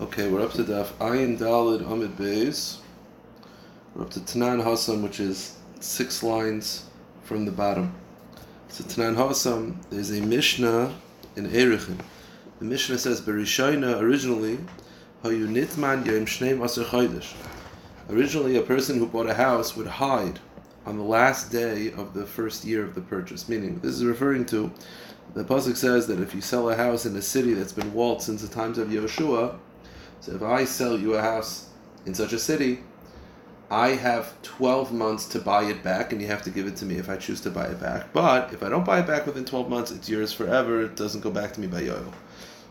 Okay, we're up to Daf Ayin Dalid Amid Beis. We're up to Tanan Hasam, which is six lines from the bottom. So Tanan Hasam, there's a Mishnah in Erechim. The Mishnah says, Berishayna, originally, Hayu Nitman Yom Shneim Aser. Originally, a person who bought a house would hide on the last day of the first year of the purchase. Meaning, this is referring to the pasuk says that if you sell a house in a city that's been walled since the times of Yoshua, so if I sell you a house in such a city, I have 12 months to buy it back, and you have to give it to me if I choose to buy it back. But if I don't buy it back within 12 months, it's yours forever. It doesn't go back to me by yoyo.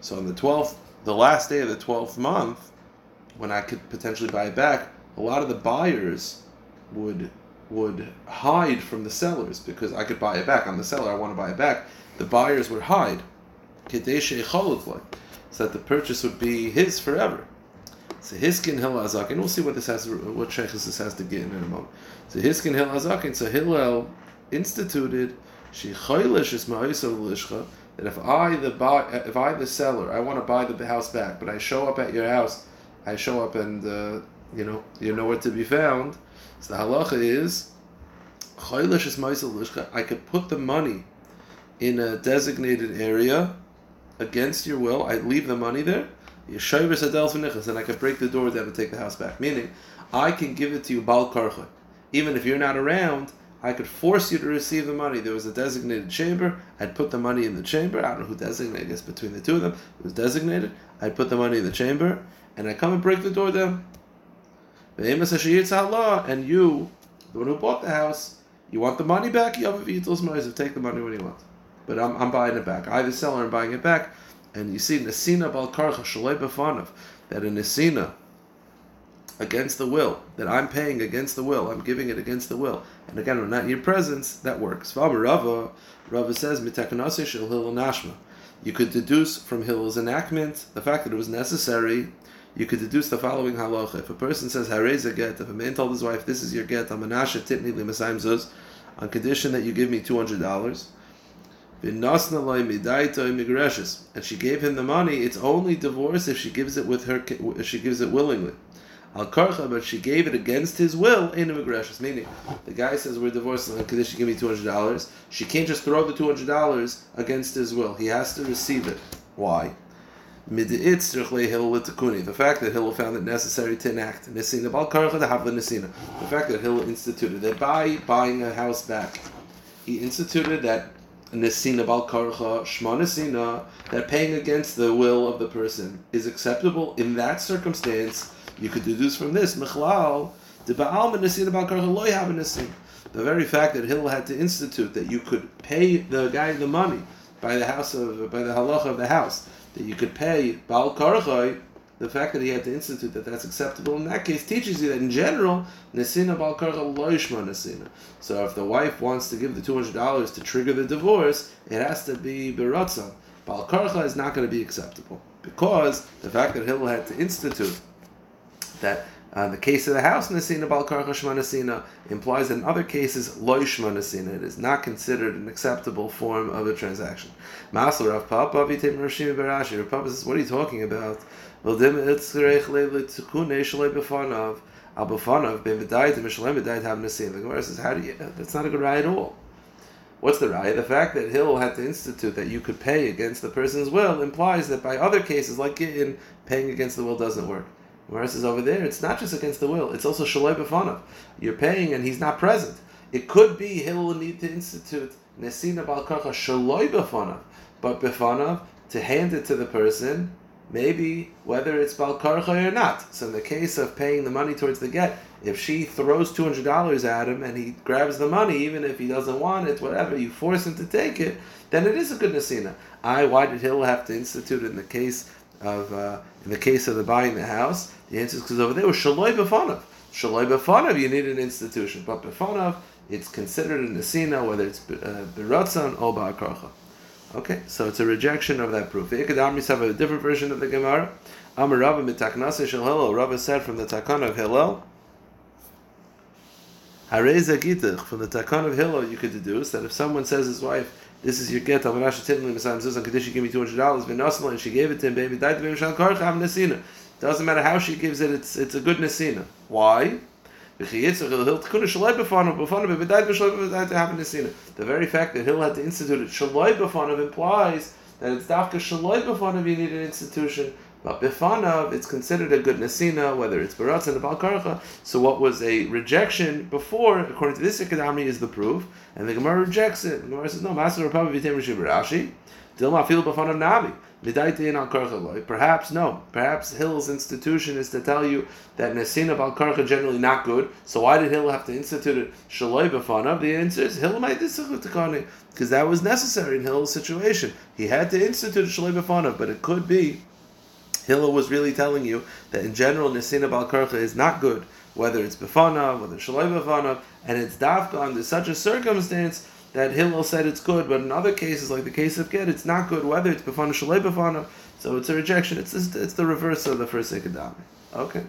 So on the 12th, the last day of the 12th month, when I could potentially buy it back, a lot of the buyers would would hide from the sellers because I could buy it back. I'm the seller, I want to buy it back. The buyers would hide. So that the purchase would be his forever. So Hiskin Hillel Azakin, we'll see what this has, what Sheikhs this has to get in in a moment. So Hiskin Hillel Azakin, so Hillel instituted Sheikhaylish is Lishcha, that if I the buy, if I the seller, I want to buy the house back, but I show up at your house, I show up and uh, you know you're nowhere to be found. So the halacha is Chaylish is Lishcha. I could put the money in a designated area against your will. I leave the money there. And I can break the door down and take the house back. Meaning, I can give it to you bal karcha. Even if you're not around, I could force you to receive the money. There was a designated chamber. I'd put the money in the chamber. I don't know who designated. Guess between the two of them, it was designated. I'd put the money in the chamber, and I come and break the door down. And you, the one who bought the house, you want the money back. You have a Take the money when you want but I'm, I'm buying it back. I, the seller, am buying it back. And you see, Nesina Bal Karcha Shalei Befanav, that a Nesina, against the will, that I'm paying against the will, I'm giving it against the will. And again, when not in your presence, that works. Rava, Rava says, Mitakanasi Hillel Nashma. You could deduce from Hillel's enactment the fact that it was necessary. You could deduce the following halacha. If a person says Hareza get, if a man told his wife, This is your get, I'm a Nasha Titni on condition that you give me two hundred dollars, and she gave him the money. It's only divorce if she gives it with her. If she gives it willingly. Al karcha, but she gave it against his will in immigration. Meaning, the guy says we're divorcing because she give me two hundred dollars. She can't just throw the two hundred dollars against his will. He has to receive it. Why? The fact that Hillel found it necessary to enact Nisina Bal Karcha the Nisina. The fact that Hillel instituted that by buying a house back, he instituted that nesina bal shmanesina that paying against the will of the person is acceptable in that circumstance. You could deduce from this mechlal the baal nesina bal karcha loy. The very fact that Hillel had to institute that you could pay the guy the money by the house of by the halacha of the house that you could pay bal the fact that he had to institute that that's acceptable in that case teaches you that in general, nesina nesina. So if the wife wants to give the two hundred dollars to trigger the divorce, it has to be beratzon. Bal karcha is not going to be acceptable because the fact that Hillel had to institute that uh, the case of the house nesina bal karcha shma nesina implies that in other cases loishma nesina it is not considered an acceptable form of a transaction. Masler Rav Papa Vitim Rashim Barashi. Rav Papa says, "What are you talking about?" Well, dim etzrech leile tzukune shalei befanav. Al befanav ben mishalem v'dayit have nesim. The Gemara says, how do you? That's not a good raya at all. What's the raya? The fact that Hill had to institute that you could pay against the person's will implies that by other cases, like in paying against the will doesn't work. Whereas is over there, it's not just against the will; it's also shalei befanav. You're paying and he's not present. It could be Hill will need to institute nesina balkarcha shaloi befanav, but befanav to hand it to the person maybe whether it's balkarcha or not. So in the case of paying the money towards the get, if she throws two hundred dollars at him and he grabs the money, even if he doesn't want it, whatever, you force him to take it, then it is a good nesina. I why did Hill have to institute in the case of uh, in the case of the buying the house? The answer is because over there was shaloi b'fanav. Shaloi b'fanav, you need an institution, but b'fanav, it's considered a nasina whether it's uh, biratzan or ba'akarcha. Okay, so it's a rejection of that proof. The have a different version of the Gemara. Amar Rabba mitaknase shel Hillel. Rabba said from the Takan of Hillel. Harei Gitach, from the Takan of Hillel, you could deduce that if someone says his wife, this is your get, not Titlin Misam Zuz, on condition give me $200, Vinasla, and she gave it to him, baby, died to him, Shal Karch, I'm Nesina. Doesn't matter how she gives it, it's it's a good nesina. Why? The very fact that Hill had to institute it implies that it's dafka shaloi b'fanav you need an institution, but b'fanav it's considered a good nesina, whether it's baratz and balkarcha. So what was a rejection before, according to this ikadami, is the proof, and the Gemara rejects it. The Gemara says no, master Rav v'tem Rashi Rashi, dilma fil b'fanav navi. Perhaps no. Perhaps Hill's institution is to tell you that Nesina Bal Karcha generally not good. So why did Hill have to institute it Shaloi B'fanav? The answer is Hill might because that was necessary in Hill's situation. He had to institute Shaloi B'fanav, but it could be Hill was really telling you that in general Nesina Bal Karcha is not good, whether it's B'fanav, whether it's Shaloi B'fanav, and it's Dafka under such a circumstance that Hillel said it's good, but in other cases, like the case of Get, it's not good, whether it's Befana Shalei Befana, so it's a rejection. It's it's the reverse of the first Sekadami. Okay.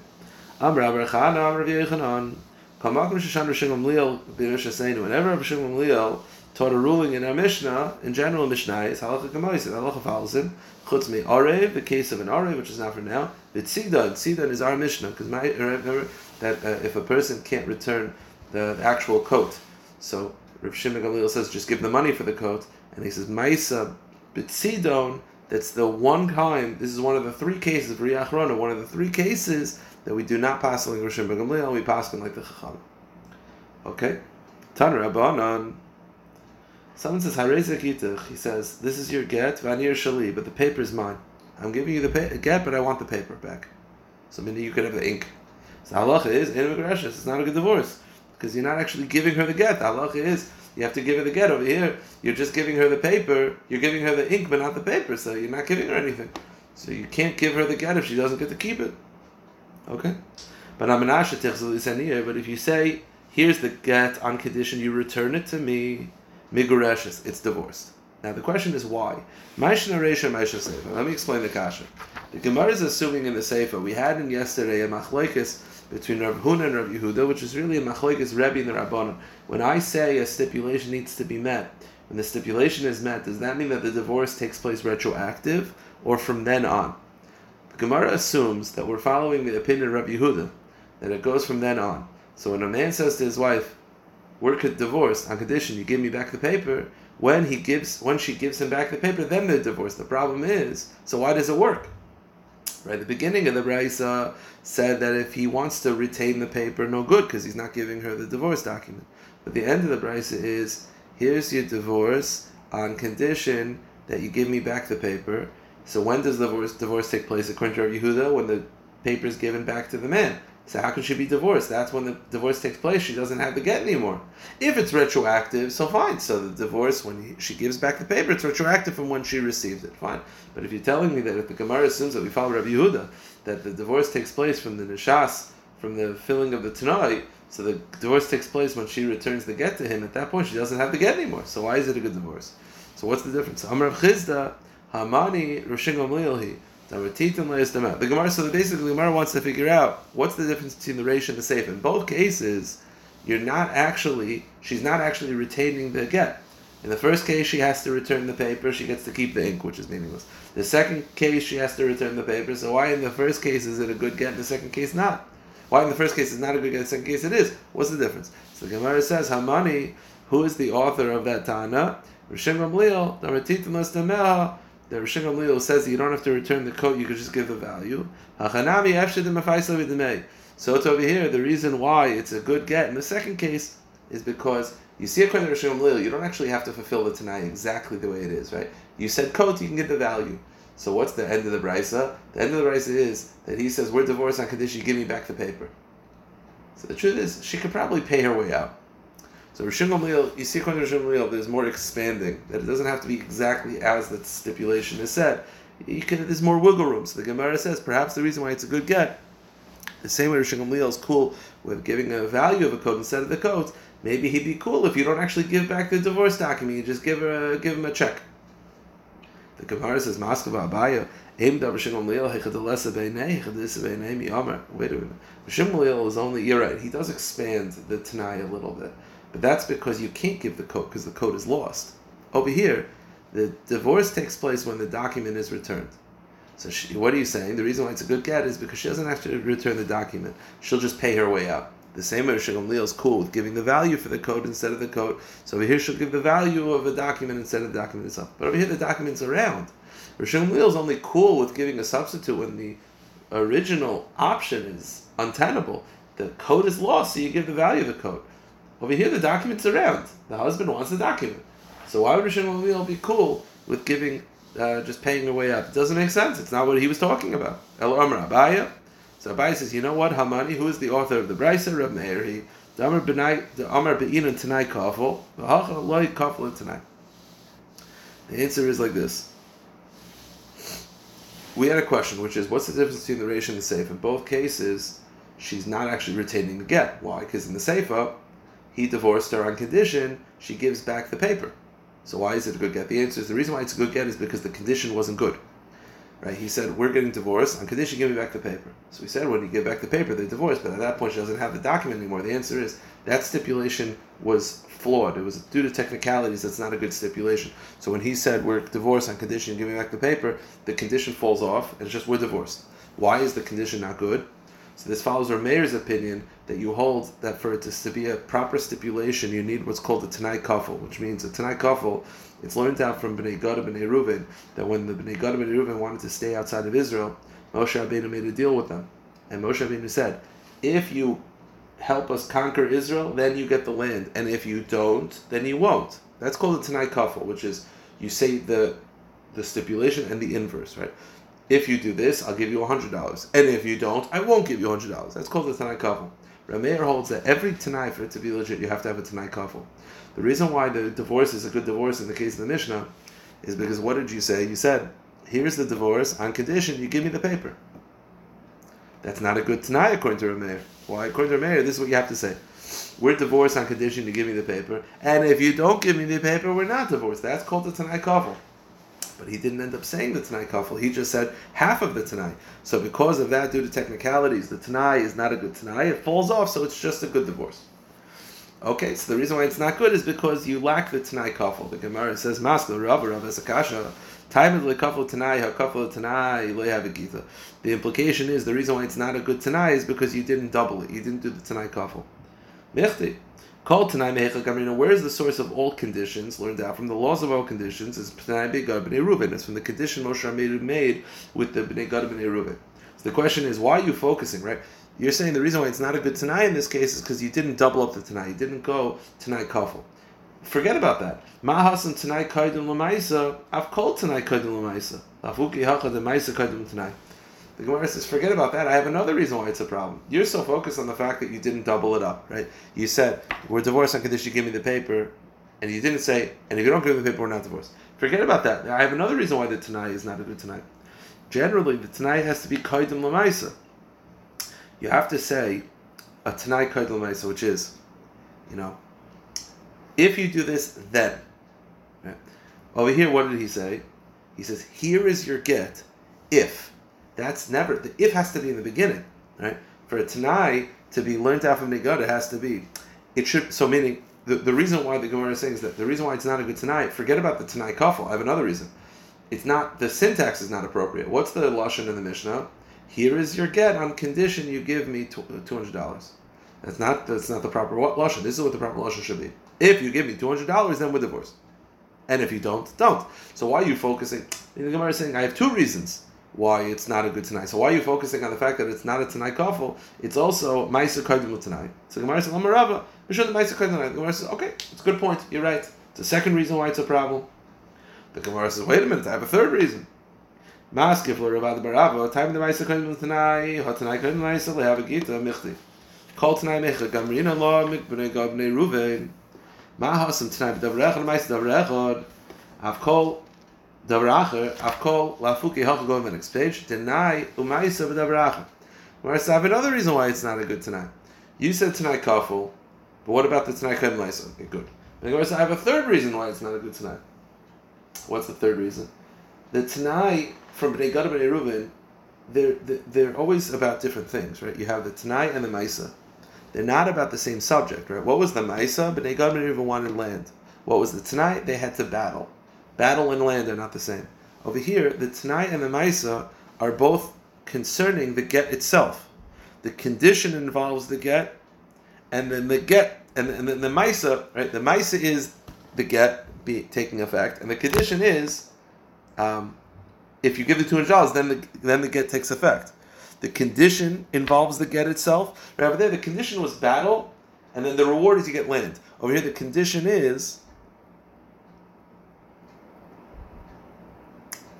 Am Rabbi Chana, Am Rabbi Yochanan, Kamakum Shashan Rishim B'Rish Haseinu, whenever Rishim Gamliel taught a ruling in our Mishnah, in general Mishnah is Halacha Gamoisid, Halacha follows him, Chutz Me Arev, the case of an Arev, which is not for now, Vitzidan, Tzidan is our Mishnah, because my, remember that uh, if a person can't return the, the actual coat, so Rav Shimon Gamliel says, just give the money for the coat. And he says, Maisa Bitzidon, that's the one time, this is one of the three cases of Riyach one of the three cases that we do not pass like Rav Shimon Gamliel, we pass like the Chacham. Okay? Tan Rabbanan. Someone says, He says, this is your get, Vanir Shali, but the paper is mine. I'm giving you the pa- get, but I want the paper back. So meaning you could have the ink. So halacha is, it's not a good divorce because you're not actually giving her the get. Halacha is you have to give her the get. Over here, you're just giving her the paper. You're giving her the ink, but not the paper. So you're not giving her anything. So you can't give her the get if she doesn't get to keep it. Okay, but But if you say here's the get on condition you return it to me, migureshes, it's divorced. Now the question is why? Let me explain the kasha. The Gemara is assuming in the Sefer we had in yesterday a machlekes between Rav Huna and Rav Yehuda, which is really a machlekes Rebbe and the Rabbanon. When I say a stipulation needs to be met, when the stipulation is met, does that mean that the divorce takes place retroactive or from then on? The Gemara assumes that we're following the opinion of Rav Yehuda, that it goes from then on. So when a man says to his wife, "We're divorce on condition you give me back the paper," when he gives, when she gives him back the paper, then they're divorced. The problem is, so why does it work? Right, the beginning of the brisa said that if he wants to retain the paper, no good, because he's not giving her the divorce document. But the end of the brisa is, here's your divorce on condition that you give me back the paper. So when does the divorce, divorce take place according to Yehuda? When the paper is given back to the man. So how can she be divorced? That's when the divorce takes place. She doesn't have the get anymore. If it's retroactive, so fine. So the divorce, when he, she gives back the paper, it's retroactive from when she received it. Fine. But if you're telling me that if the Gemara assumes that we follow Rabbi Yehuda, that the divorce takes place from the nishas, from the filling of the tanai, so the divorce takes place when she returns the get to him. At that point, she doesn't have the get anymore. So why is it a good divorce? So what's the difference? Amr Chizda, Hamani, Roshing the Gemara, so basically, the Gemara wants to figure out what's the difference between the Reish and the Seif. In both cases, you're not actually, she's not actually retaining the get. In the first case, she has to return the paper, she gets to keep the ink, which is meaningless. The second case, she has to return the paper, so why in the first case is it a good get, in the second case not? Why in the first case is not a good get, in the second case it is? What's the difference? So the Gemara says, Hamani, who is the author of that Tana? Rishim Gamliel, the Rishon Gamliel says that you don't have to return the coat, you could just give the value. So to over here, the reason why it's a good get in the second case is because you see according to Rishon Gamliel, you don't actually have to fulfill the Tanai exactly the way it is, right? You said coat, you can get the value. So what's the end of the brisa? The end of the brisa is that he says we're divorced on condition you give me back the paper. So the truth is, she could probably pay her way out. So Rishon Gamliel, you see according to Rishon Gamliel, there's more expanding. That it doesn't have to be exactly as the stipulation is said. You can, there's more wiggle room. So the Gemara says perhaps the reason why it's a good get, the same way Rishon Gamliel is cool with giving a value of a code instead of the codes. Maybe he'd be cool if you don't actually give back the divorce document. You just give her, give him a check. The Gemara says, Maskava Abaye, Aim Rishon Gamliel. Wait a minute. Rishon Gamliel is only, you're right, he does expand the Tanai a little bit. But that's because you can't give the code because the code is lost. Over here, the divorce takes place when the document is returned. So she, what are you saying? The reason why it's a good get is because she doesn't have to return the document. She'll just pay her way out. The same way Rishon Gamliel is cool with giving the value for the code instead of the code. So over here she'll give the value of a document instead of the document itself. But over here the document's around. Rishon Gamliel is only cool with giving a substitute when the original option is untenable. The code is lost, so you give the value of the code. Over here the document's around. The husband wants the document. So why would Rishon Gamliel be cool with giving uh, just paying the way up. It doesn't make sense. It's not what he was talking about. El Amr Abaye. So Abaye says, you know what, Hamani, who is the author of the Brisa, Reb Meir, he, the Amr Be'in and Tanai Kafel, V'hacha Loi Kafel Tanai. The answer is like this. We had a question, which is, what's the difference between the Reish and the Seif? In both cases, she's not actually retaining the get. Why? Because in the Seifa, he divorced her on condition she gives back the paper. So why is it a good get? The answer is the reason why it's a good get is because the condition wasn't good. Right? He said, We're getting divorced on condition give me back the paper. So he said when you give back the paper, they're divorced, but at that point she doesn't have the document anymore. The answer is that stipulation was flawed. It was due to technicalities, that's not a good stipulation. So when he said we're divorced on condition give me back the paper, the condition falls off and it's just we're divorced. Why is the condition not good? So this follows our mayor's opinion that you hold that for it to, be a proper stipulation, you need what's called a Tanai Kafel, which means a Tanai Kafel, it's learned out from Bnei Gad and Bnei Reuven, that when the Bnei Gad and Bnei Reuven wanted to stay outside of Israel, Moshe Rabbeinu made a deal with them. And Moshe Rabbeinu said, if you help us conquer Israel, then you get the land. And if you don't, then you won't. That's called a Tanai Kafel, which is you say the the stipulation and the inverse, right? If you do this, I'll give you $100. And if you don't, I won't give you $100. That's called a Tanai Kafel. Rameir holds that every Tanai, for it to be legit, you have to have a Tanai Kafel. The reason why the divorce is a good divorce in the case of the Mishnah is because what did you say? You said, here's the divorce on condition you give me the paper. That's not a good Tanai according to Rameir. Why? According to Rameir, this is what you have to say. We're divorced on condition you give me the paper, and if you don't give me the paper, we're not divorced. That's called the Tanai Kafel. But he didn't end up saying the Tanai Kafel. He just said half of the Tanai. So because of that, due to technicalities, the Tanai is not a good Tanai. It falls off, so it's just a good divorce. Okay, so the reason why it's not good is because you lack the Tanai Kafel. The Gemara says, Maskal, Rav, Rav, Esakasha, time of the Kafel Tanai, ha Tanai, Gita. The implication is the reason why it's not a good Tanai is because you didn't double it. You didn't do the Tanai Kafel. Mechti. Called Tanai Mecha where is the source of all conditions? Learned out from the laws of all conditions is Tanai Begad B'nei Reuven. It's from the condition Moshe Rabbeinu made with the B'nei Gad B'nei Reuven. So the question is, why are you focusing, right? You're saying the reason why it's not a good Tanai in this case is because you didn't double up the Tanai. You didn't go Tanai Kafel. Forget about that. Mahasan Tanai Kaidim Lamaisa, I've called Tanai Kaidim Lamaisa. Afuki Hacha the Maisa Kaidim Tanai. The Gemara says, forget about that. I have another reason why it's a problem. You're so focused on the fact that you didn't double it up, right? You said, we're divorced on condition you give me the paper, and you didn't say, and if you don't give me the paper, we're not divorced. Forget about that. I have another reason why the Tanai is not a good Tanai. Generally, the Tanai has to be Kaidim Lamaisa. You have to say a Tanai Kaidim Lamaisa, which is, you know, if you do this, then. Right? Over here, what did he say? He says, here is your get if that's never the if has to be in the beginning, right? For a Tanai to be learned out from Negada, it has to be. It should so meaning the, the reason why the Gemara is saying is that the reason why it's not a good Tanai, forget about the Tanai kafel. I have another reason. It's not the syntax is not appropriate. What's the lashon in the Mishnah? Here is your get on condition you give me uh, two hundred dollars. That's not that's not the proper lashon. This is what the proper lashon should be. If you give me two hundred dollars, then we're divorced. And if you don't, don't. So why are you focusing? The Gemara is saying I have two reasons why it's not a good tonight. So why are you focusing on the fact that it's not a tonight kafel? It's also ma'aser kaidim tonight. So Gemara says, "Lamarava, we should ma'aser kaidim tonight." Gemara says, "Okay, it's a good point. You're right. It's the second reason why it's a problem." The Gemara says, "Wait a minute, I have a third reason." Maskif l'Ravad Barava, time the ma'aser kaidim tonight, hot tonight kaidim ma'aser le'have a gita michti. Call tonight mecha gamrina law mikbnei gabnei ruvein. Mahasam tonight b'davrechad ma'aser davrechad. Called Davracher, Avkol, Lafuki, Halchagov, next page, deny Umaisa Davracher. Whereas I have another reason why it's not a good tonight. You said tonight kafel, but what about the tonight Chen Maisa? Okay, good. But I have a third reason why it's not a good tonight. What's the third reason? The tonight from Bnei Gad Bnei Reuven, they're, they're always about different things, right? You have the tonight and the Maisa. They're not about the same subject, right? What was the Maisa? Bnei Gad Bnei Reuven wanted land. What was the tonight? They had to battle. Battle and land are not the same. Over here, the Tanai and the Maisa are both concerning the get itself. The condition involves the get, and then the get, and, and then the Maisa, right? The Maisa is the get be taking effect, and the condition is um, if you give the two hundred dollars, then the then the get takes effect. The condition involves the get itself. Right over there, the condition was battle, and then the reward is you get land. Over here, the condition is.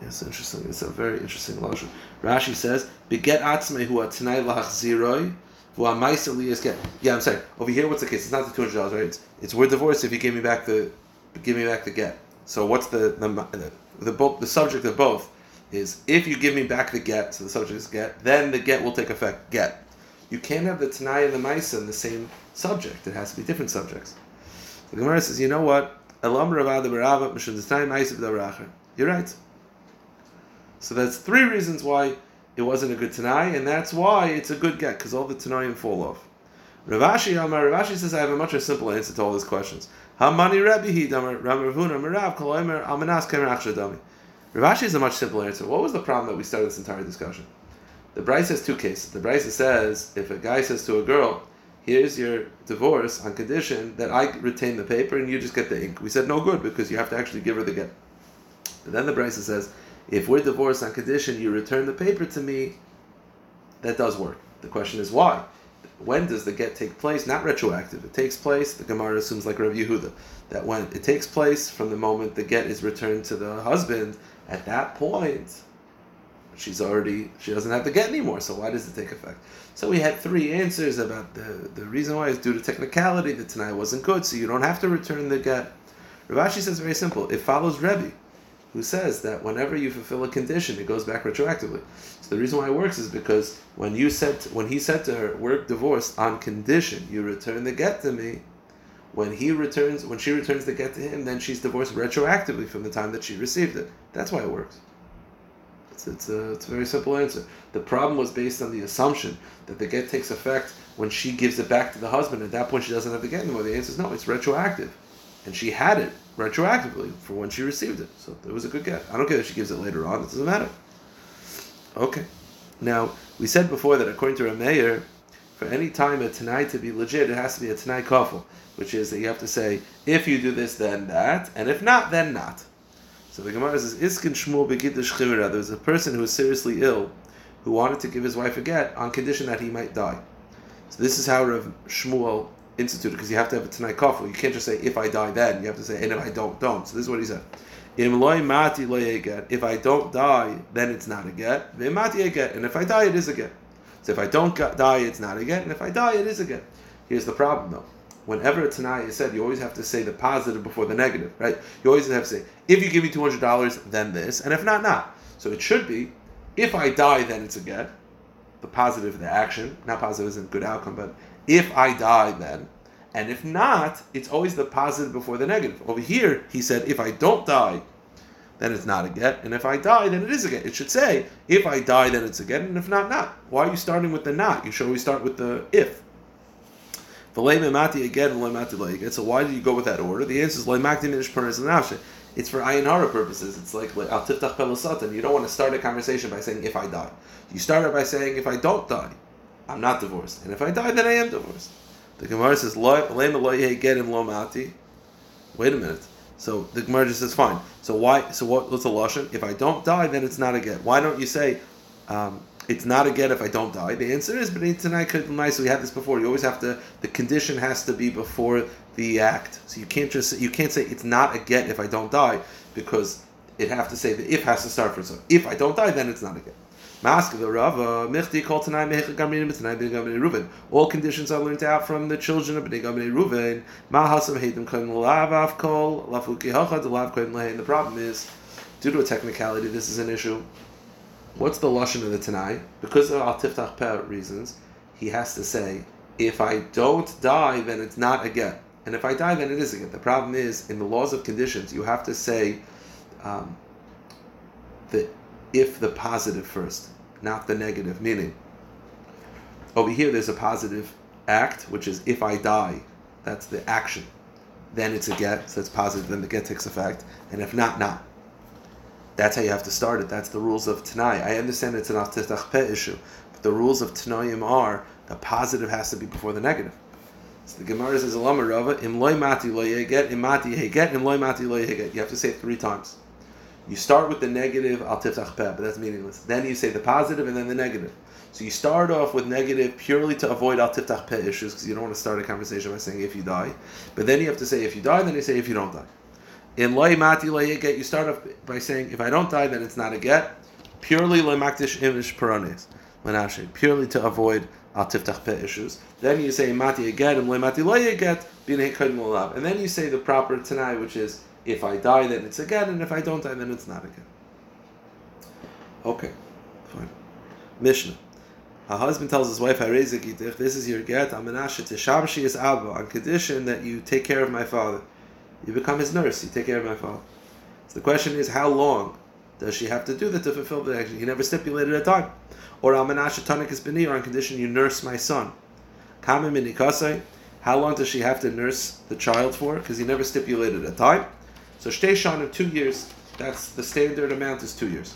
It's interesting. It's a very interesting lashon. Rashi says, "Beget atzmei hu atnai lachziroi." Yeah, I'm sorry. Over here, what's the case? It's not the two hundred dollars, right? It's, it's we're divorced if you give me back the give me back the get. So what's the the the, the, both, the subject of both is if you give me back the get, so the subject is get, then the get will take effect. Get. You can't have the Tanai and the Maisa in the same subject. It has to be different subjects. The Gemara says, you know what? You're right. So that's three reasons why it wasn't a good Tanai, and that's why it's a good get, because all the Tanaim fall off. Rav Ashi Amar Rav Ashi says I have a much more simple answer to all these questions. Hamani. Rav Ashi is a much simpler answer. What was the problem that we started this entire discussion? The Brisa has two cases. The Brisa says if a guy says to a girl, "Here's your divorce on condition that I retain the paper and you just get the ink," we said no good because you have to actually give her the get. Then the Brisa says, if we're divorced on condition you return the paper to me, that does work. The question is why. When does the get take place? Not retroactive. It takes place. The Gemara assumes like Rav Yehuda that when it takes place from the moment the get is returned to the husband at that point, she's already she doesn't have to get anymore. So why does it take effect? So we had three answers about the the reason why is due to technicality. The Tanai wasn't good, so you don't have to return the get. Rav Ashi says very simple. It follows Rebbe, who says that whenever you fulfill a condition, it goes back retroactively. So the reason why it works is because when you said when he said to her, "We're divorced on condition you return the get to me." when he returns, when she returns the get to him, then she's divorced retroactively from the time that she received it. That's why it works. It's, it's, a, it's a very simple answer. The problem was based on the assumption that the get takes effect when she gives it back to the husband. At that point, she doesn't have the get anymore. The answer is no, it's retroactive. And she had it retroactively for when she received it. So it was a good get. I don't care if she gives it later on, it doesn't matter. Okay. Now, we said before that according to Rameir, for any time a Tanai to be legit, it has to be a Tanai kafel which is that you have to say, if you do this, then that, and if not, then not. So the Gemara says, Iskin Shmuel Begiddish Chivira. There was a person who was seriously ill who wanted to give his wife a get on condition that he might die. So this is how Rav Shmuel instituted, because you have to have a Tanai Kafel. You can't just say, if I die, then. You have to say, and if I don't, don't. So this is what he said. If I don't die, then it's not a get. And if I die, it is a get. So if I don't die, it's not a get. And if I die, it is a get. Here's the problem, though whenever a Tanai is said, you always have to say the positive before the negative, right? You always have to say, if you give me $200, then this, and if not, not. So it should be, if I die, then it's a get. The positive, the action. Not positive isn't good outcome, but if I die, then. And if not, it's always the positive before the negative. Over here, he said, if I don't die, then it's not a get. And if I die, then it is a get. It should say, if I die, then it's a get, and if not, not. Why are you starting with the not? You should always start with the if. So why do you go with that order? The answer is It's for ayin hara purposes. It's like al tiftach. You don't want to start a conversation by saying if I die. You start it by saying if I don't die, I'm not divorced, and if I die, then I am divorced. The Gemara says get in lo mati. Wait a minute. So the Gemara just says fine. So why? So what? What's the lashon? If I don't die, then it's not a get. Why don't you say? Um, it's not a get if I don't die. The answer is, but tonight could nice. We had this before. You always have to. The condition has to be before the act. So you can't just you can't say it's not a get if I don't die because it have to say the if has to start first. So if I don't die, then it's not a get. All conditions are learned out from the children of Bnei Gamrei Ruven. The problem is, due to a technicality, this is an issue What's the lashon of the Tanai? Because of al tiftach peh reasons, he has to say, if I don't die, then it's not a get, and if I die, then it is a get. The problem is in the laws of conditions, you have to say um, if the positive first, not the negative. Meaning, over here there's a positive act, which is if I die, that's the action. Then it's a get, so it's positive. Then the get takes effect, and if not, not. That's how you have to start it. That's the rules of Tanai. I understand it's an Aftitach Peh issue, but the rules of Tanaim are the positive has to be before the negative. So the Gemara says, Im loy mati lo get, im mati heget, im loy mati lo get. You have to say it three times. You start with the negative, al tiftach peh, but that's meaningless. Then you say the positive and then the negative. So you start off with negative purely to avoid al tiftach peh issues because you don't want to start a conversation by saying if you die. But then you have to say if you die, then you say if you don't die. In loy mati get, you start off by saying if I don't die, then it's not a get. Purely loy makdish imish paranes. Purely to avoid al tiftach peh issues. Then you say mati get and loy mati get, and then you say the proper tanai, which is if I die, then it's again, and if I don't die, then it's not again. Okay, fine. Mishnah. A husband tells his wife, I raise a gith, this is your get, Amenashe Teshamshi is Abba, on condition that you take care of my father. You become his nurse, you take care of my father. So the question is, how long does she have to do that to fulfill the action? He never stipulated a time. Or Amenashe Tanik is Beni, or on condition you nurse my son. Kamim how long does she have to nurse the child for? Because he never stipulated a time. So Shtei Shana, two years, that's the standard amount is two years.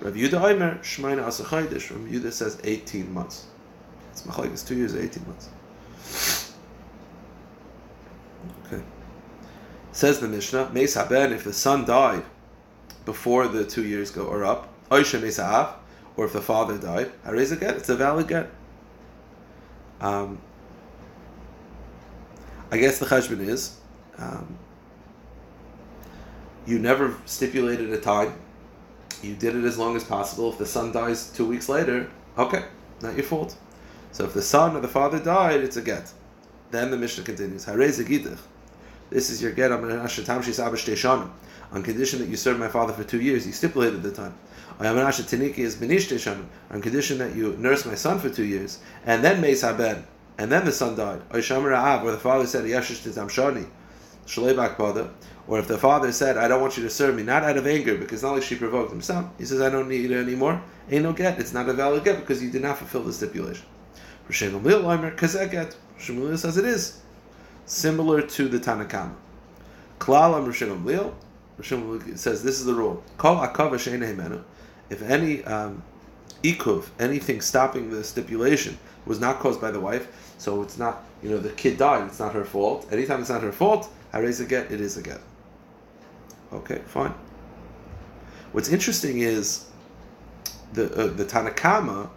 Rav Yudah Aimer, Shmaina Asachaydish, Rav Yudah says 18 months. It's Machlaik, two years, 18 months. Okay. Says the Mishnah, Meis Haben, if the son died before the two years go are up, Oisha Meis or if the father died, I Harez get, it's a valid get. Um, I guess the cheshbon is um, you never stipulated a time. You did it as long as possible. If the son dies two weeks later, okay, not your fault. So if the son or the father died, it's a get. Then the Mishnah continues. This is your get on condition that you serve my father for two years. You stipulated the time. On condition that you nurse my son for two years, and then Meis Haben, and then the son died. Or the father said, or if the father said, I don't want you to serve me, not out of anger, because not like she provoked himself, he says, I don't need it anymore, ain't no get. It's not a valid get because you did not fulfill the stipulation. Shemuel says it is. Similar to the Tanakama. Klal Am Rishon says this is the rule. Kol If any um, ikuv, anything stopping the stipulation, was not caused by the wife, so it's not, you know, the kid died, it's not her fault. Anytime it's not her fault, I raise a get, it is a get. Okay, fine. What's interesting is the uh, the Tanakama,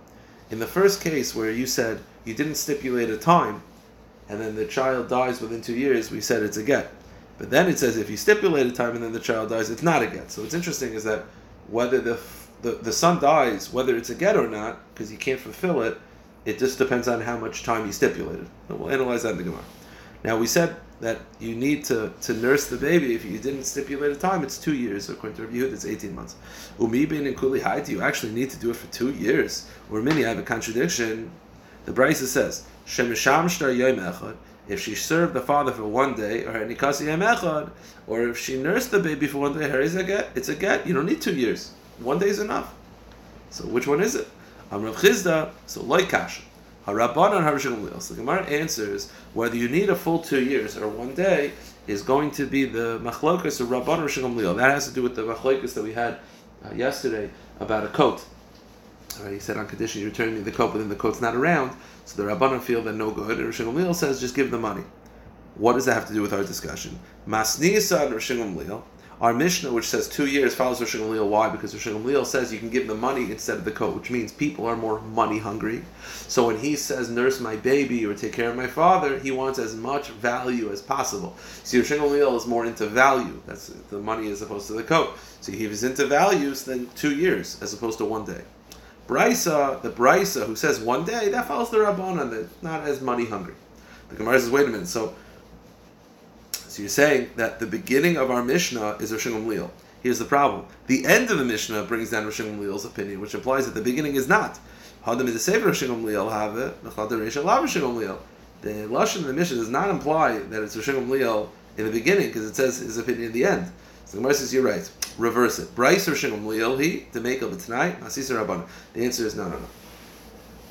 in the first case where you said you didn't stipulate a time, and then the child dies within two years, we said it's a get. But then it says if you stipulate a time and then the child dies, it's not a get. So what's interesting is that whether the the, the son dies, whether it's a get or not, because you can't fulfill it, it just depends on how much time you stipulated. We'll analyze that in the Gemara. Now we said that you need to, to nurse the baby. If you didn't stipulate a time, it's two years. According to Rabbi it's 18 months. Umibin and Kuli Haiti, you actually need to do it for two years. Or many, I have a contradiction. The Brisa says, if she served the father for one day, or Nikasi Yom Echad, or if she nursed the baby for one day, her is a get. It's a get. You don't need two years. One day is enough. So which one is it? Chizda, so like Kasha. Harabbanan Harishon So the Gemara answers whether you need a full two years or one day is going to be the machlokas of Rabban Rishon That has to do with the machlokas that we had uh, yesterday about a coat. Right, he said on condition you return me the coat, but then the coat's not around. So the Rabbanan feel that no good, and Rishon says just give the money. What does that have to do with our discussion? Masnisa and Rishon our Mishnah, which says two years, follows Rosh Gamliel. Why? Because Rosh Gamliel says you can give the money instead of the coat, which means people are more money hungry. So when he says nurse my baby or take care of my father, he wants as much value as possible. See, Rosh Gamliel is more into value. That's the money as opposed to the coat. So he he's into values, then two years as opposed to one day. Brisa, the Brisa who says one day, that follows the Rabbanan, that's not as money hungry. The Gemara says, wait a minute, so so you're saying that the beginning of our Mishnah is Rosh Gamliel. Here's the problem. The end of the Mishnah brings down Rosh Gamliel's opinion, which implies that the beginning is not. The Lashon of the Mishnah does not imply that it's Rosh Gamliel in the beginning, because it says his opinion in the end. So the Gemara says, you're right. Reverse it. Brisa Rosh Gamliel, he, to make of it tonight. The answer is no, no, no.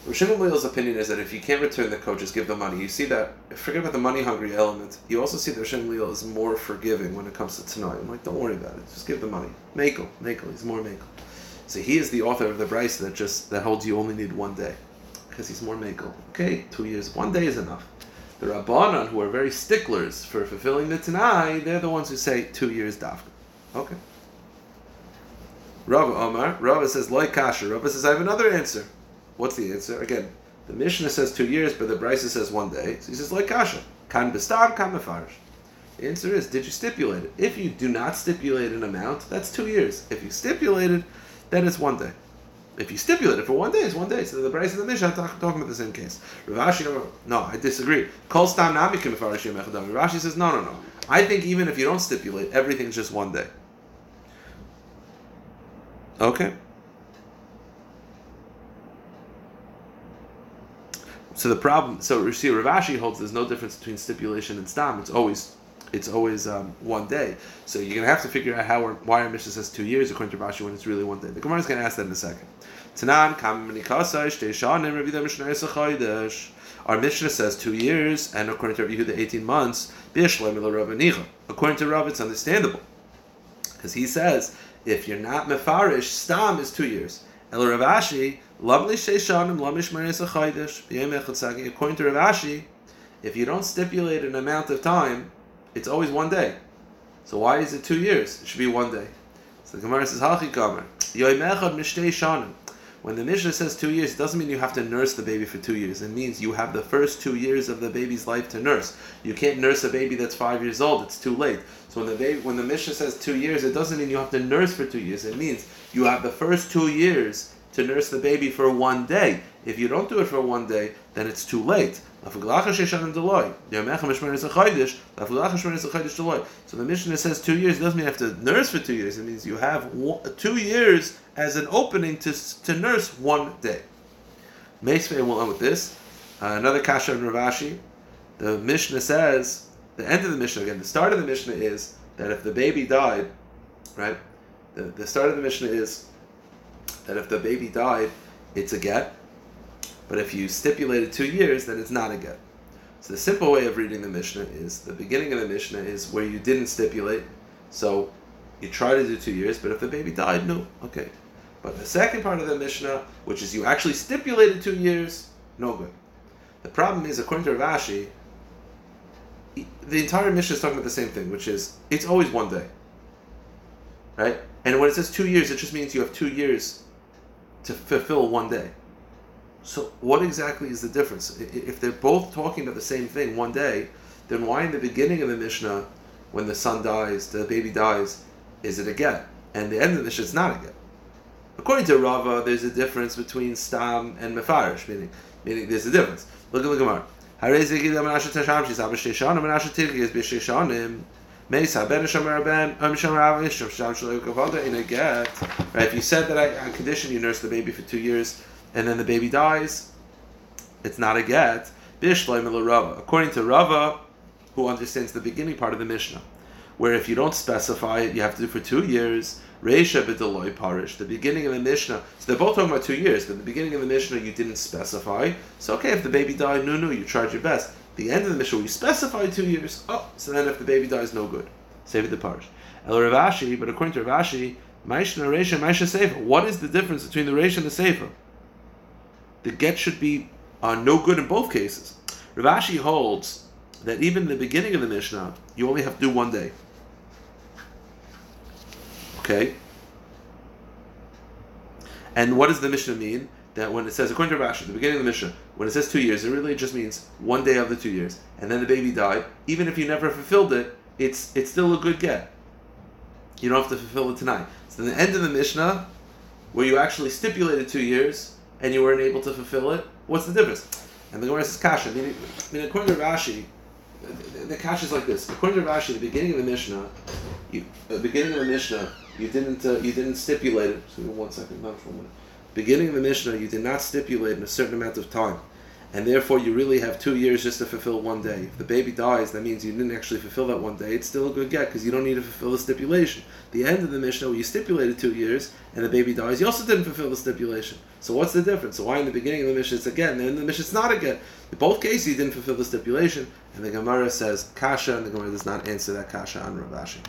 Rosh Gamliel's opinion is that if you can't return the coat, just give the money. You see that, forget about the money hungry element. You also see that Rosh Gamliel is more forgiving when it comes to tonight. I'm like, don't worry about it. Just give the money. Makel, Makel, he's more Makel. So he is the author of the Brisa that just that holds you only need one day, because he's more Makel. Okay, two years, one day is enough. The Rabbanan, who are very sticklers for fulfilling the Tanai, they're the ones who say two years dafka. Okay. Rava Omar, Rava says, like kasha. Rava says, I have another answer. What's the answer? Again, the Mishnah says two years, but the Brisa says one day. So he says, like kasha. Kan bestam, kan mefarish. The answer is, did you stipulate it? If you do not stipulate an amount, that's two years. If you stipulated, then it's one day. If you stipulate it for one day, it's one day. So the Brisa and the Mishnah are talk, talking about the same case. Rav Ashi, no, I disagree. Kol stam namikim Rav Ashi says, no, no, no. I think even if you don't stipulate, everything's just one day. Okay. So the problem, so see, Rav Ashi holds there's no difference between stipulation and stam. It's always, it's always um, one day. So you're gonna have to figure out how why our Mishnah says two years according to Rav Ashi when it's really one day. The Gemara is gonna ask that in a second. Tanan Our Mishnah says two years, and according to Yehuda, eighteen months. According to Rav, it's understandable because he says if you're not mefarish, stam is two years. El Rav Ashi, lovely lamish According to Rav Ashi, if you don't stipulate an amount of time, it's always one day. So why is it two years? It should be one day. So the Gemara says, Halchi Kamer, Yoimechad mishtei shanim. When the Mishnah says two years, it doesn't mean you have to nurse the baby for two years. It means you have the first two years of the baby's life to nurse. You can't nurse a baby that's five years old; it's too late. So when the baby, when the Mishnah says two years, it doesn't mean you have to nurse for two years. It means you have the first two years to nurse the baby for one day. If you don't do it for one day, then it's too late. So the Mishnah says two years. Doesn't mean you have to nurse for two years. It means you have two years as an opening to, to nurse one day. Meisvei will end with this. Uh, another kasha in Rav Ashi. The Mishnah says, the end of the Mishnah, again, the start of the Mishnah is that if the baby died, right, the, the start of the Mishnah is that if the baby died, it's a get. But if you stipulated two years, then it's not a get. So the simple way of reading the Mishnah is the beginning of the Mishnah is where you didn't stipulate. So you try to do two years, but if the baby died, no, okay. But the second part of the Mishnah, which is you actually stipulated two years, no good. The problem is, according to Rav Ashi, the entire Mishnah is talking about the same thing, which is it's always one day. Right? And when it says two years, it just means you have two years to fulfill one day. So, what exactly is the difference? If they're both talking about the same thing, one day, then why in the beginning of the Mishnah, when the son dies, the baby dies, is it a get? And the end of the Mishnah, it's not a get. According to Rava, there's a difference between stam and mefarish, meaning, meaning there's a difference. Look at the Gemara. In a get. Right, if you said that I, on condition you nurse the baby for two years and then the baby dies, it's not a get. According to Rava, who understands the beginning part of the Mishnah, where if you don't specify it, you have to do for two years. Reisha b'deloy parish. The beginning of the Mishnah. So they're both talking about two years, but the beginning of the Mishnah you didn't specify. So okay, if the baby died, no, no, you tried your best the end of the Mishnah, we specify two years. Oh, so then if the baby dies, no good. Save it the parish. El Rav Ashi, but according to Rav Ashi, Maishna Reisha, Maisha Sefer. What is the difference between the Reisha and the Sefer? The get should be uh, no good in both cases. Rav Ashi holds that even the beginning of the Mishnah, you only have to do one day. Okay? And what does the Mishnah mean? That when it says, according to Rashi, the beginning of the Mishnah, when it says two years, it really just means one day of the two years, and then the baby died. Even if you never fulfilled it, it's it's still a good get. You don't have to fulfill it tonight. So the end of the Mishnah, where you actually stipulated two years and you weren't able to fulfill it, what's the difference? And the Gemara says kasha. I mean, I mean according to Rashi, the, kasha is like this. According to Rashi, the beginning of the Mishnah, you, the beginning of the Mishnah, you didn't uh, you didn't stipulate it. So one second, not for a minute beginning of the Mishnah, you did not stipulate in a certain amount of time. and therefore you really have two years just to fulfill one day. If the baby dies, that means you didn't actually fulfill that one day. It's still a good get because you don't need to fulfill the stipulation. The end of the Mishnah, where you stipulated two years and the baby dies, you also didn't fulfill the stipulation. So what's the difference? So why in the beginning of the Mishnah it's again, and in the Mishnah it's not again? In both cases, you didn't fulfill the stipulation, and the Gemara says kasha, and the Gemara does not answer that kasha on Rav Ashi.